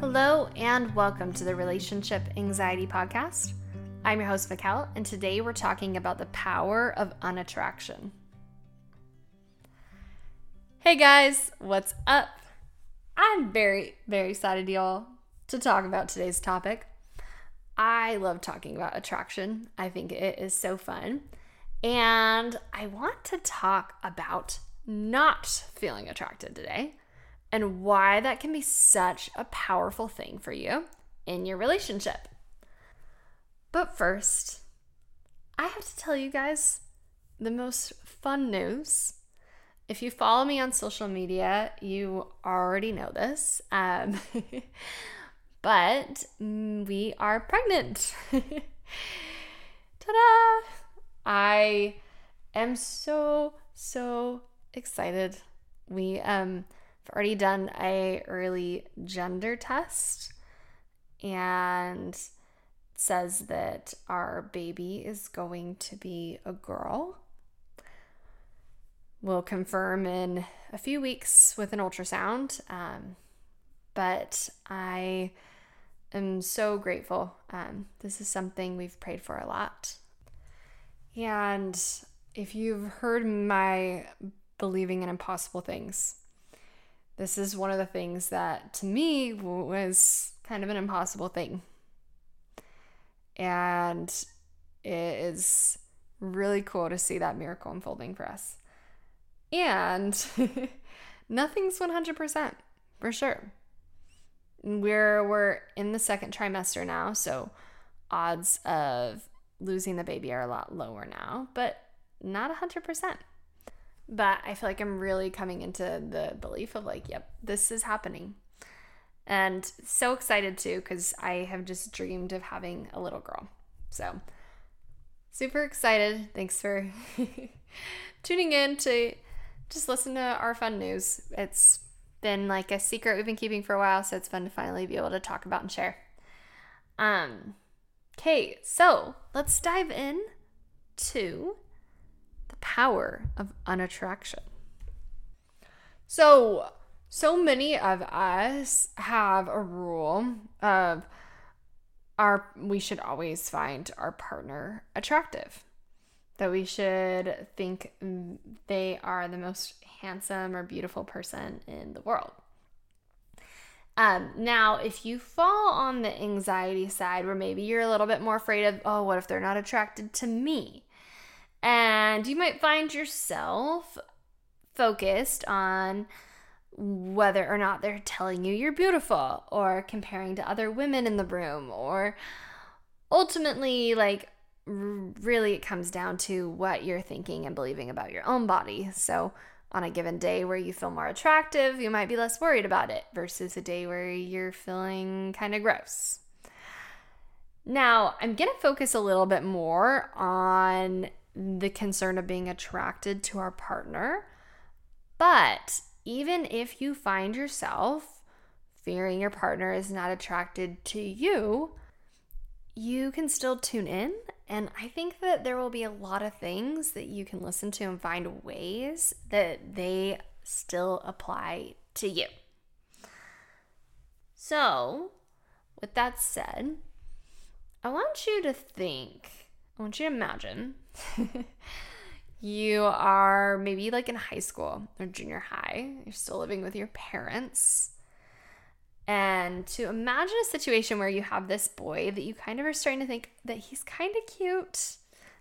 Hello, and welcome to the Relationship Anxiety Podcast. I'm your host, Vakel, and today we're talking about the power of unattraction. Hey guys, what's up? I'm very, very excited, y'all, to talk about today's topic. I love talking about attraction, I think it is so fun. And I want to talk about not feeling attracted today and why that can be such a powerful thing for you in your relationship. But first, I have to tell you guys the most fun news. If you follow me on social media, you already know this. Um, but we are pregnant. Ta da! I am so, so excited. We um I've already done a early gender test and says that our baby is going to be a girl. We'll confirm in a few weeks with an ultrasound. Um, but I am so grateful. Um, this is something we've prayed for a lot. And if you've heard my believing in impossible things, this is one of the things that to me was kind of an impossible thing. And it is really cool to see that miracle unfolding for us. And nothing's 100% for sure. We're we're in the second trimester now, so odds of losing the baby are a lot lower now, but not 100%. But I feel like I'm really coming into the belief of like, yep, this is happening. And so excited too, because I have just dreamed of having a little girl. So super excited. Thanks for tuning in to just listen to our fun news. It's been like a secret we've been keeping for a while, so it's fun to finally be able to talk about and share. Um, okay, so let's dive in to the power of unattraction. So, so many of us have a rule of our we should always find our partner attractive. That we should think they are the most handsome or beautiful person in the world. Um, now, if you fall on the anxiety side, where maybe you're a little bit more afraid of, oh, what if they're not attracted to me? And you might find yourself focused on whether or not they're telling you you're beautiful or comparing to other women in the room or ultimately like really it comes down to what you're thinking and believing about your own body. So on a given day where you feel more attractive, you might be less worried about it versus a day where you're feeling kind of gross. Now, I'm going to focus a little bit more on the concern of being attracted to our partner. But even if you find yourself fearing your partner is not attracted to you, you can still tune in. And I think that there will be a lot of things that you can listen to and find ways that they still apply to you. So, with that said, I want you to think, I want you to imagine you are maybe like in high school or junior high, you're still living with your parents. And to imagine a situation where you have this boy that you kind of are starting to think that he's kind of cute,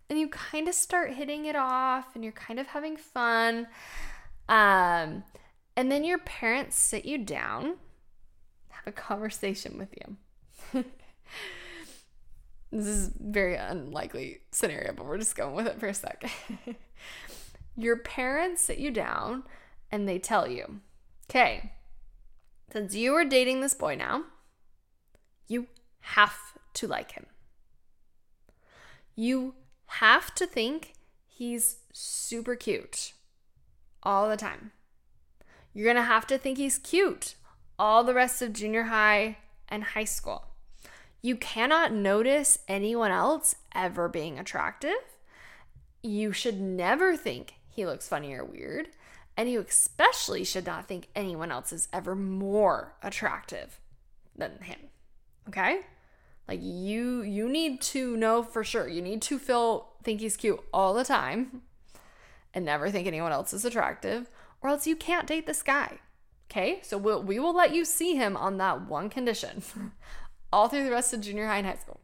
and you kind of start hitting it off and you're kind of having fun. Um, and then your parents sit you down, have a conversation with you. This is very unlikely scenario, but we're just going with it for a sec. Your parents sit you down and they tell you, okay, since you are dating this boy now, you have to like him. You have to think he's super cute all the time. You're going to have to think he's cute all the rest of junior high and high school. You cannot notice anyone else ever being attractive. You should never think he looks funny or weird. And you especially should not think anyone else is ever more attractive than him. Okay? Like you you need to know for sure. You need to feel think he's cute all the time and never think anyone else is attractive or else you can't date this guy. Okay? So we'll, we will let you see him on that one condition all through the rest of junior high and high school.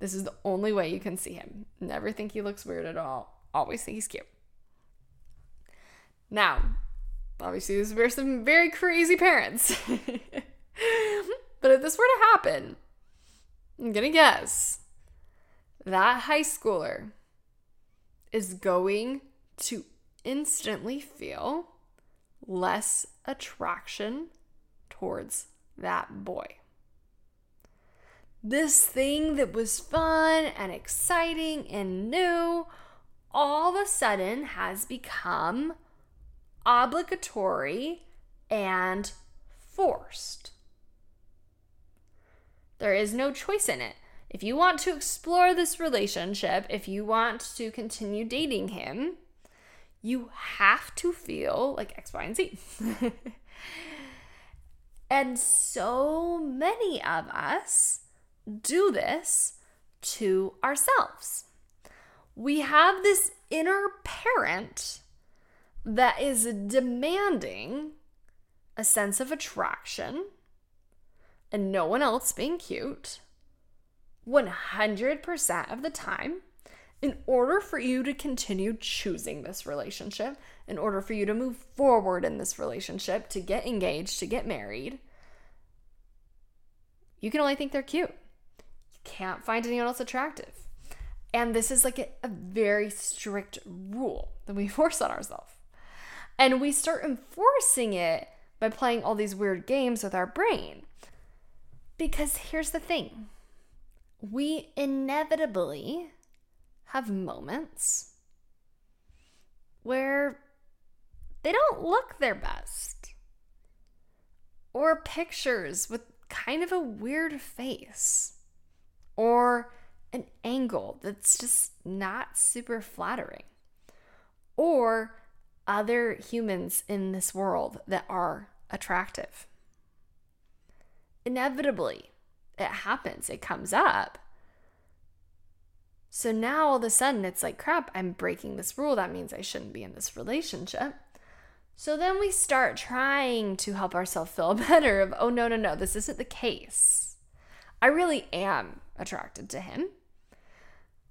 This is the only way you can see him. Never think he looks weird at all. Always think he's cute. Now, obviously, these are some very crazy parents. but if this were to happen, I'm gonna guess that high schooler is going to instantly feel less attraction towards that boy. This thing that was fun and exciting and new all of a sudden has become obligatory and forced. There is no choice in it. If you want to explore this relationship, if you want to continue dating him, you have to feel like X, Y, and Z. and so many of us do this to ourselves. We have this inner parent that is demanding a sense of attraction and no one else being cute 100% of the time in order for you to continue choosing this relationship, in order for you to move forward in this relationship, to get engaged, to get married, you can only think they're cute. Can't find anyone else attractive. And this is like a, a very strict rule that we force on ourselves. And we start enforcing it by playing all these weird games with our brain. Because here's the thing we inevitably have moments where they don't look their best, or pictures with kind of a weird face, or an angle that's just not super flattering, or other humans in this world that are attractive. Inevitably, it happens, it comes up. So now all of a sudden it's like, crap, I'm breaking this rule. That means I shouldn't be in this relationship. So then we start trying to help ourselves feel better of, oh, no, no, no, this isn't the case. I really am attracted to him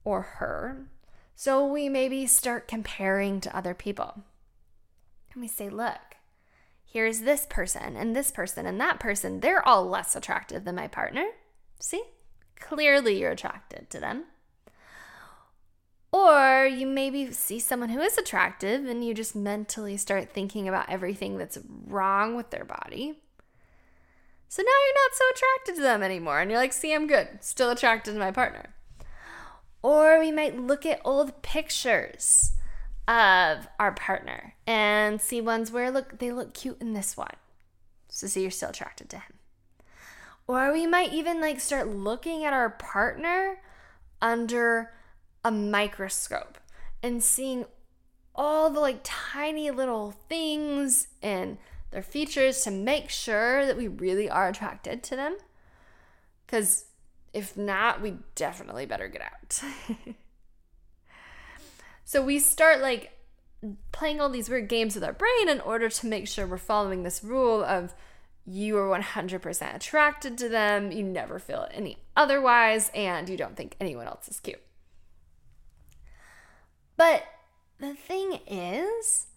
or her. So we maybe start comparing to other people. And we say, look, here's this person and this person and that person. They're all less attractive than my partner. See? Clearly you're attracted to them. Or you maybe see someone who is attractive and you just mentally start thinking about everything that's wrong with their body. So now you're not so attracted to them anymore. And you're like, see, I'm good. Still attracted to my partner. Or we might look at old pictures of our partner and see ones where look they look cute in this one. So see you're still attracted to him. Or we might even like start looking at our partner under a microscope and seeing all the like tiny little things and their features to make sure that we really are attracted to them. Cuz if not, we definitely better get out. So we start like playing all these weird games with our brain in order to make sure we're following this rule of you are 100% attracted to them, you never feel any otherwise, and you don't think anyone else is cute. But the thing is,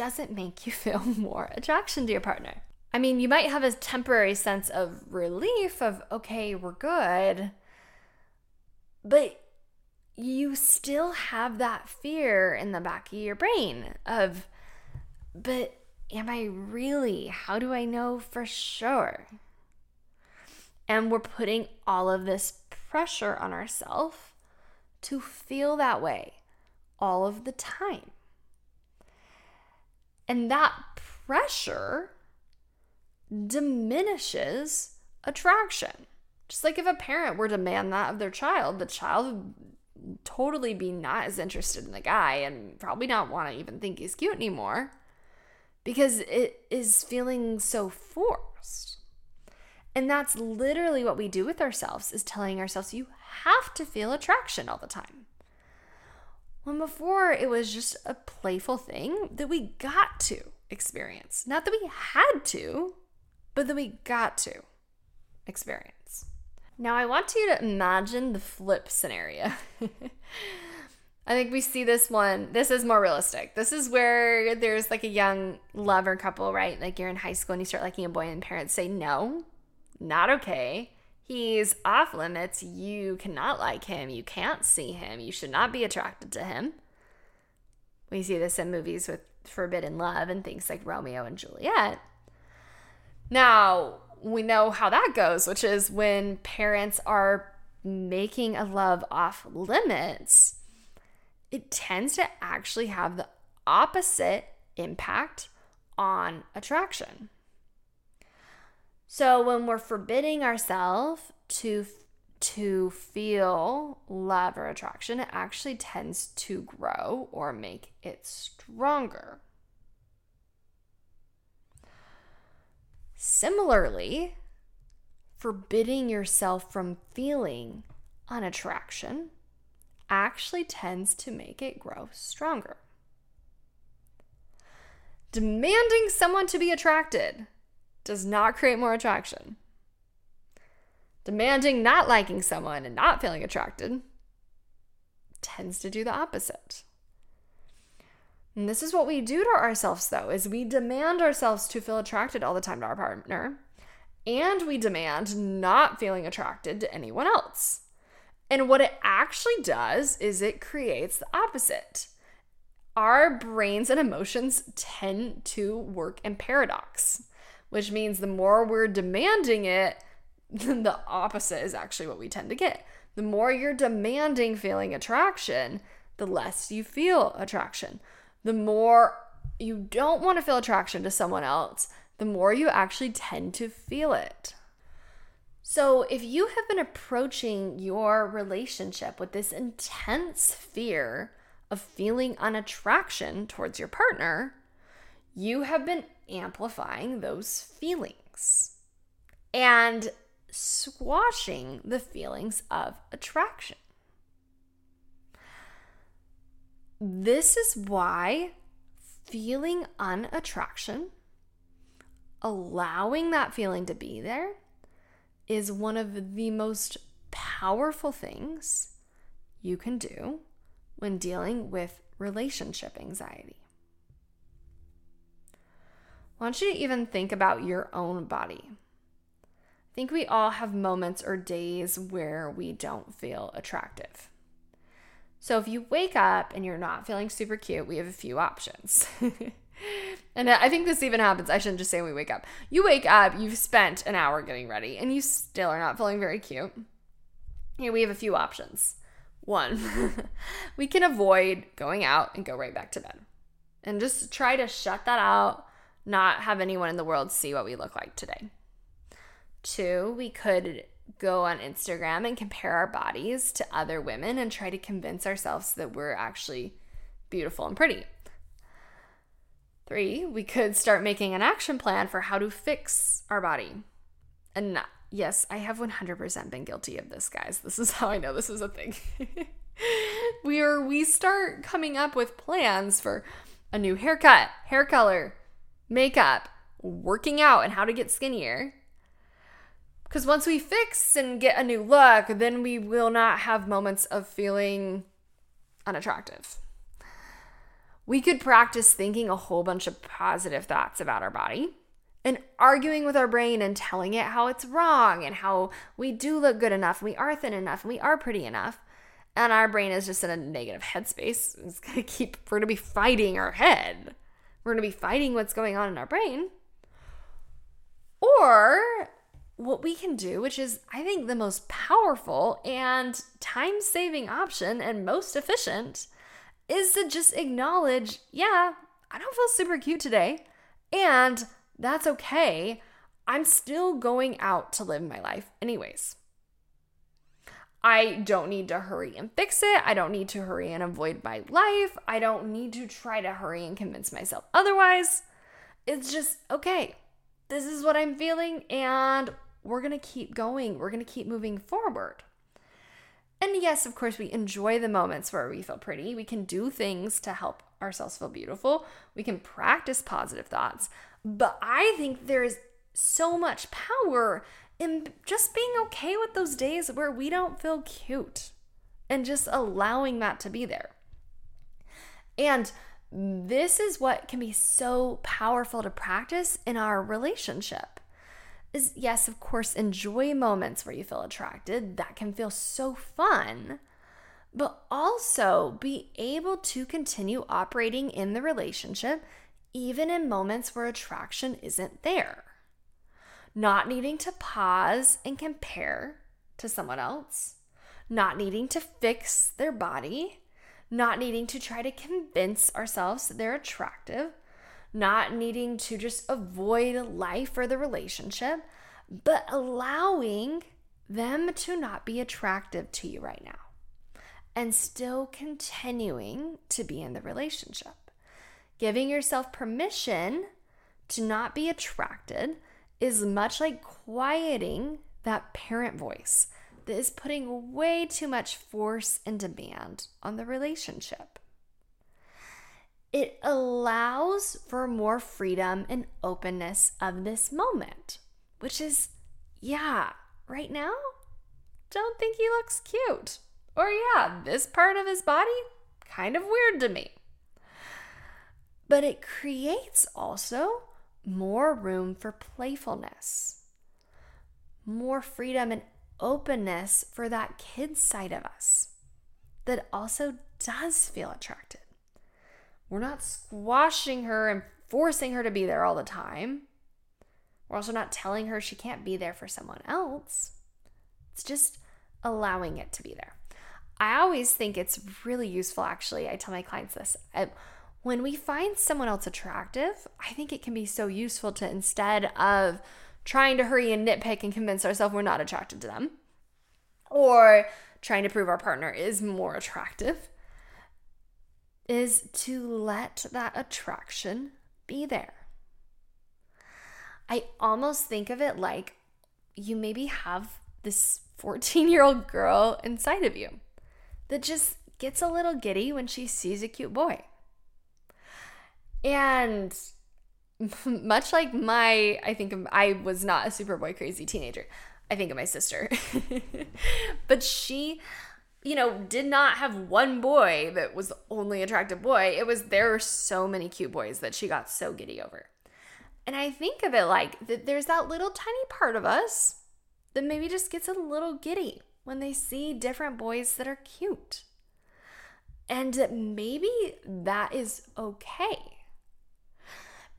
doesn't make you feel more attraction to your partner. I mean, you might have a temporary sense of relief of, okay, we're good, but you still have that fear in the back of your brain of, but am I really? How do I know for sure? And we're putting all of this pressure on ourselves to feel that way all of the time. And that pressure diminishes attraction. Just like if a parent were to demand that of their child, the child would totally be not as interested in the guy and probably not want to even think he's cute anymore because it is feeling so forced. And that's literally what we do with ourselves is telling ourselves you have to feel attraction all the time. When before it was just a playful thing that we got to experience. Not that we had to, but that we got to experience. Now, I want you to imagine the flip scenario. I think we see this one. This is more realistic. This is where there's like a young lover couple, right? Like you're in high school and you start liking a boy, and parents say, no, not okay. He's off limits. You cannot like him. You can't see him. You should not be attracted to him. We see this in movies with forbidden love and things like Romeo and Juliet. Now, we know how that goes, which is when parents are making a love off limits, it tends to actually have the opposite impact on attraction. So when we're forbidding ourselves to to feel love or attraction, it actually tends to grow or make it stronger. Similarly, forbidding yourself from feeling unattraction actually tends to make it grow stronger. Demanding someone to be attracted does not create more attraction. Demanding not liking someone and not feeling attracted tends to do the opposite. And this is what we do to ourselves though is we demand ourselves to feel attracted all the time to our partner and we demand not feeling attracted to anyone else. And what it actually does is it creates the opposite. Our brains and emotions tend to work in paradox which means the more we're demanding it, the opposite is actually what we tend to get. The more you're demanding feeling attraction, the less you feel attraction. The more you don't want to feel attraction to someone else, the more you actually tend to feel it. So, if you have been approaching your relationship with this intense fear of feeling unattraction towards your partner, you have been amplifying those feelings and squashing the feelings of attraction. This is why feeling unattraction, allowing that feeling to be there, is one of the most powerful things you can do when dealing with relationship anxiety. Want you to even think about your own body. I think we all have moments or days where we don't feel attractive. So if you wake up and you're not feeling super cute, we have a few options. and I think this even happens. I shouldn't just say we wake up. You wake up, you've spent an hour getting ready, and you still are not feeling very cute. Here we have a few options. One, we can avoid going out and go right back to bed and just try to shut that out not have anyone in the world see what we look like today. Two, we could go on Instagram and compare our bodies to other women and try to convince ourselves that we're actually beautiful and pretty. Three, we could start making an action plan for how to fix our body. And yes, I have 100% been guilty of this, guys. This is how I know this is a thing. we are we start coming up with plans for a new haircut, hair color, makeup, working out, and how to get skinnier. Because once we fix and get a new look, then we will not have moments of feeling unattractive. We could practice thinking a whole bunch of positive thoughts about our body and arguing with our brain and telling it how it's wrong and how we do look good enough, we are thin enough, we are pretty enough. And our brain is just in a negative headspace. It's gonna keep, we're gonna be fighting our head. We're going to be fighting what's going on in our brain. Or what we can do, which is, I think, the most powerful and time saving option and most efficient, is to just acknowledge, yeah, I don't feel super cute today. And that's okay. I'm still going out to live my life, anyways. I don't need to hurry and fix it. I don't need to hurry and avoid my life. I don't need to try to hurry and convince myself otherwise. It's just, okay, this is what I'm feeling, and we're to keep going. We're to keep moving forward. And yes, of course, we enjoy the moments where we feel pretty. We can do things to help ourselves feel beautiful. We can practice positive thoughts. But I think there's so much power in just being okay with those days where we don't feel cute and just allowing that to be there. And this is what can be so powerful to practice in our relationship is yes, of course, enjoy moments where you feel attracted. That can feel so fun. But also be able to continue operating in the relationship even in moments where attraction isn't there. Not needing to pause and compare to someone else, not needing to fix their body, not needing to try to convince ourselves that they're attractive, not needing to just avoid life or the relationship, but allowing them to not be attractive to you right now. And still continuing to be in the relationship. Giving yourself permission to not be attracted is much like quieting that parent voice that is putting way too much force and demand on the relationship. It allows for more freedom and openness of this moment, which is, yeah, right now, don't think he looks cute. Or, yeah, this part of his body, kind of weird to me. But it creates also more room for playfulness, more freedom and openness for that kid side of us that also does feel attracted. We're not squashing her and forcing her to be there all the time. We're also not telling her she can't be there for someone else. It's just allowing it to be there. I always think it's really useful, actually. I tell my clients this. Um, when we find someone else attractive, I think it can be so useful to instead of trying to hurry and nitpick and convince ourselves we're not attracted to them, or trying to prove our partner is more attractive, is to let that attraction be there. I almost think of it like you maybe have this 14 year old girl inside of you that just gets a little giddy when she sees a cute boy. And much like my, I think I was not a super boy crazy teenager. I think of my sister. but she, you know, did not have one boy that was the only attractive boy. It was there were so many cute boys that she got so giddy over. And I think of it like that there's that little tiny part of us that maybe just gets a little giddy when they see different boys that are cute. And maybe that is okay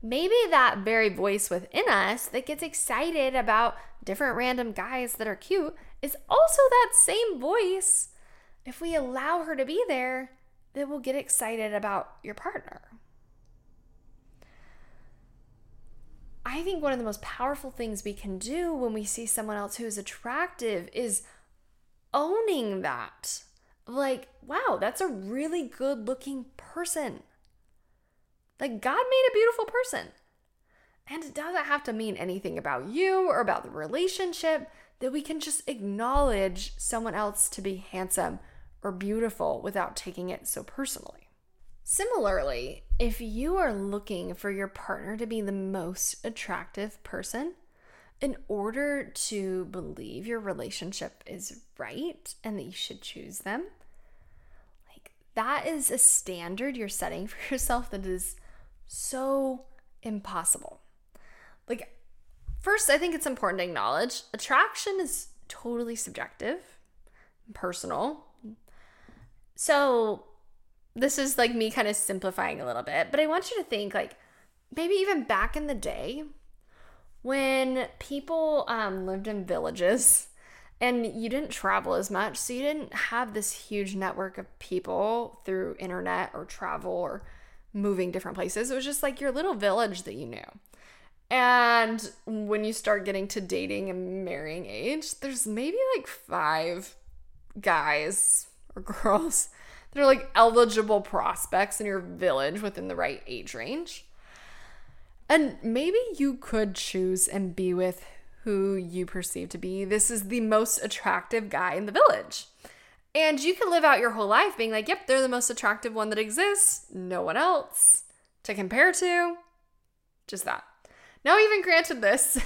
maybe that very voice within us that gets excited about different random guys that are cute is also that same voice. If we allow her to be there, then we'll get excited about your partner. I think one of the most powerful things we can do when we see someone else who is attractive is owning that. Like, wow, that's a really good looking person. Like, God made a beautiful person. And it doesn't have to mean anything about you or about the relationship, that we can just acknowledge someone else to be handsome or beautiful without taking it so personally. Similarly, if you are looking for your partner to be the most attractive person, in order to believe your relationship is right and that you should choose them, like that is a standard you're setting for yourself that is so impossible. Like, first, I think it's important to acknowledge attraction is totally subjective, personal. So, this is like me kind of simplifying a little bit, but I want you to think like maybe even back in the day when people um, lived in villages and you didn't travel as much, so you didn't have this huge network of people through internet or travel or moving different places. It was just like your little village that you knew. And when you start getting to dating and marrying age, there's maybe like five guys or girls that are like eligible prospects in your village within the right age range. And maybe you could choose and be with who you perceive to be this is the most attractive guy in the village. And you can live out your whole life being like, yep, they're the most attractive one that exists. No one else to compare to. Just that. Now, even granted this,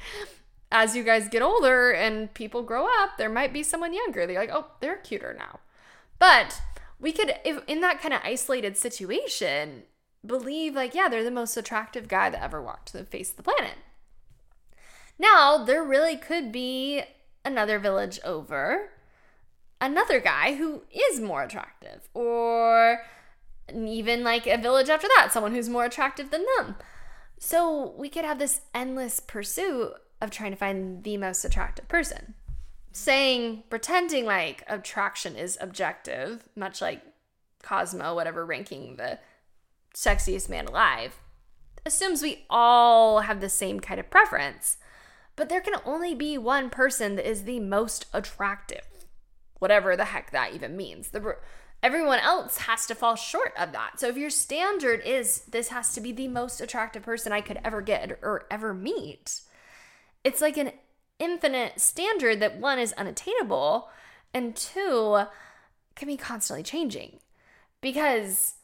as you guys get older and people grow up, there might be someone younger. They're like, oh, they're cuter now. But we could, if in that kind of isolated situation, believe like, yeah, they're the most attractive guy that ever walked the face of the planet. Now, there really could be another village over, another guy who is more attractive, or even like a village after that, someone who's more attractive than them. So we could have this endless pursuit of trying to find the most attractive person. Saying, pretending like attraction is objective, much like Cosmo, whatever ranking the sexiest man alive, assumes we all have the same kind of preference. But there can only be one person that is the most attractive, whatever the heck that even means. The, everyone else has to fall short of that. So if your standard is this has to be the most attractive person I could ever get or ever meet, it's like an infinite standard that one is unattainable and two can be constantly changing because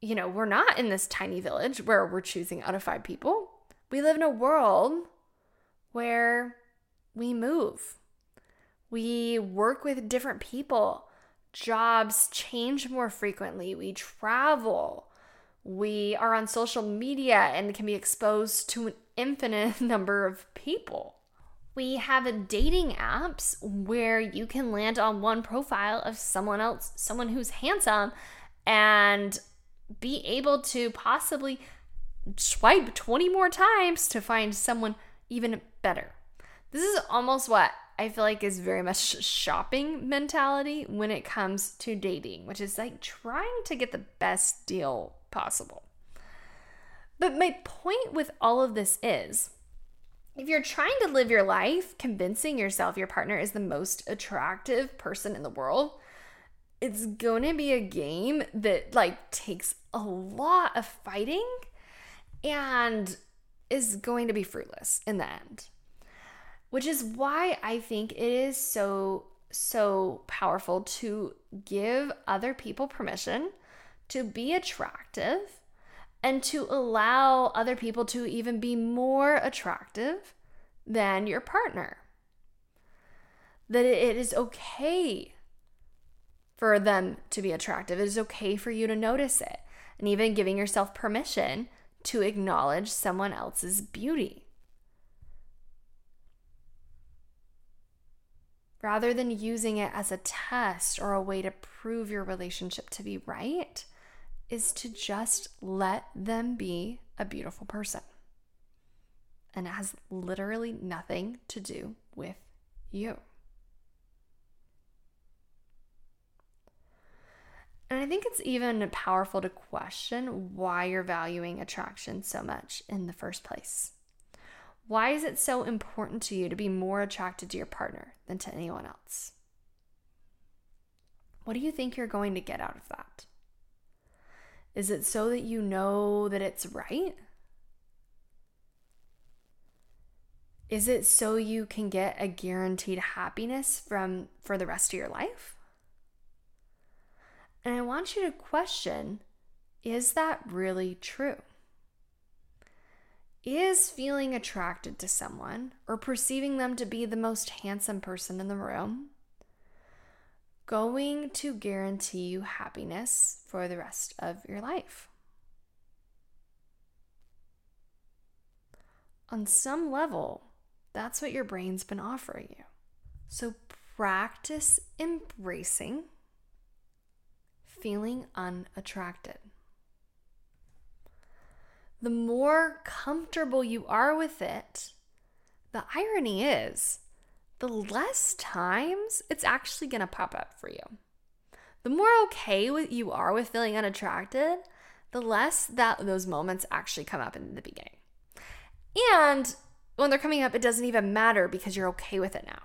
you know, we're not in this tiny village where we're choosing out of five people. We live in a world where we move. We work with different people. Jobs change more frequently. We travel. We are on social media and can be exposed to an infinite number of people. We have dating apps where you can land on one profile of someone else, someone who's handsome, and be able to possibly swipe 20 more times to find someone even better. This is almost what I feel like is very much shopping mentality when it comes to dating, which is like trying to get the best deal possible. But my point with all of this is if you're trying to live your life convincing yourself your partner is the most attractive person in the world, it's going to be a game that like takes a lot of fighting and is going to be fruitless in the end. Which is why I think it is so so powerful to give other people permission to be attractive and to allow other people to even be more attractive than your partner. That it is okay for them to be attractive. It is okay for you to notice it. And even giving yourself permission to acknowledge someone else's beauty. Rather than using it as a test or a way to prove your relationship to be right, is to just let them be a beautiful person. And it has literally nothing to do with you. And I think it's even powerful to question why you're valuing attraction so much in the first place. Why is it so important to you to be more attracted to your partner than to anyone else? What do you think you're going to get out of that? Is it so that you know that it's right? Is it so you can get a guaranteed happiness from for the rest of your life? And I want you to question is that really true? Is feeling attracted to someone or perceiving them to be the most handsome person in the room going to guarantee you happiness for the rest of your life? On some level, that's what your brain's been offering you. So practice embracing feeling unattracted. The more comfortable you are with it, the irony is, the less times it's actually going to pop up for you. The more okay with you are with feeling unattracted, the less that those moments actually come up in the beginning. And when they're coming up, it doesn't even matter because you're okay with it now.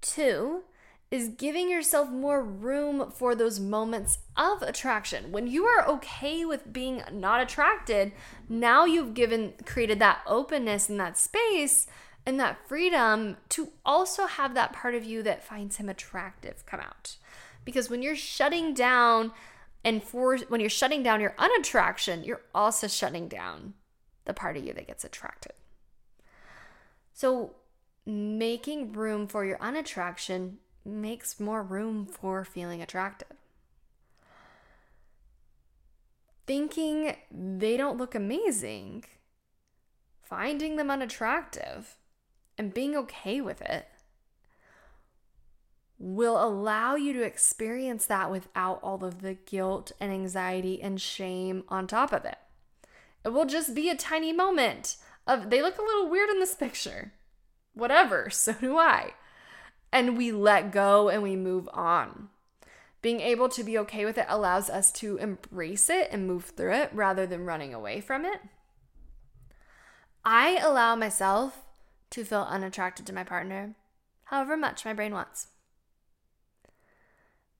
Two, is giving yourself more room for those moments of attraction. When you are okay with being not attracted, now you've given created that openness and that space and that freedom to also have that part of you that finds him attractive come out. Because when you're shutting down and for when you're shutting down your unattraction, you're also shutting down the part of you that gets attracted. So making room for your unattraction makes more room for feeling attractive. Thinking they don't look amazing, finding them unattractive, and being okay with it will allow you to experience that without all of the guilt and anxiety and shame on top of it. It will just be a tiny moment of they look a little weird in this picture. Whatever, so do I and we let go and we move on. Being able to be okay with it allows us to embrace it and move through it rather than running away from it. I allow myself to feel unattracted to my partner, however much my brain wants.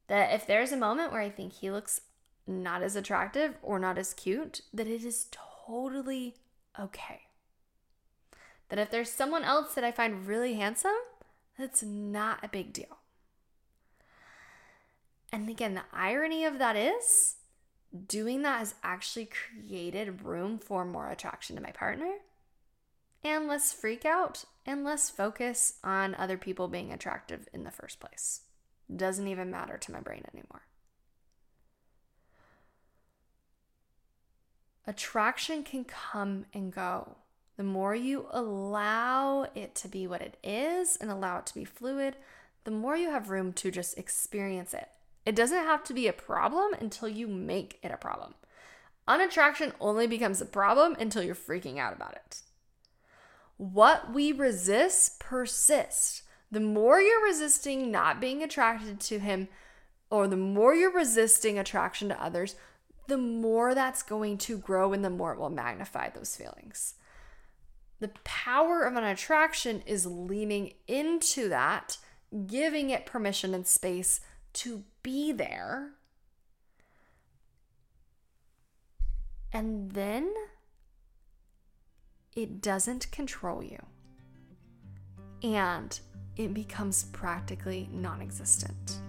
That if there's a moment where I think he looks not as attractive or not as cute, that it is totally okay. That if there's someone else that I find really handsome, that's not a big deal. And again, the irony of that is doing that has actually created room for more attraction to my partner and less freak out and less focus on other people being attractive in the first place. Doesn't even matter to my brain anymore. Attraction can come and go. The more you allow it to be what it is and allow it to be fluid, the more you have room to just experience it. It doesn't have to be a problem until you make it a problem. Unattraction only becomes a problem until you're freaking out about it. What we resist persists. The more you're resisting not being attracted to him, or the more you're resisting attraction to others, the more that's going to grow and the more it will magnify those feelings. The power of unattraction is leaning into that, giving it permission and space to be there. And then it doesn't control you. And it becomes practically non existent.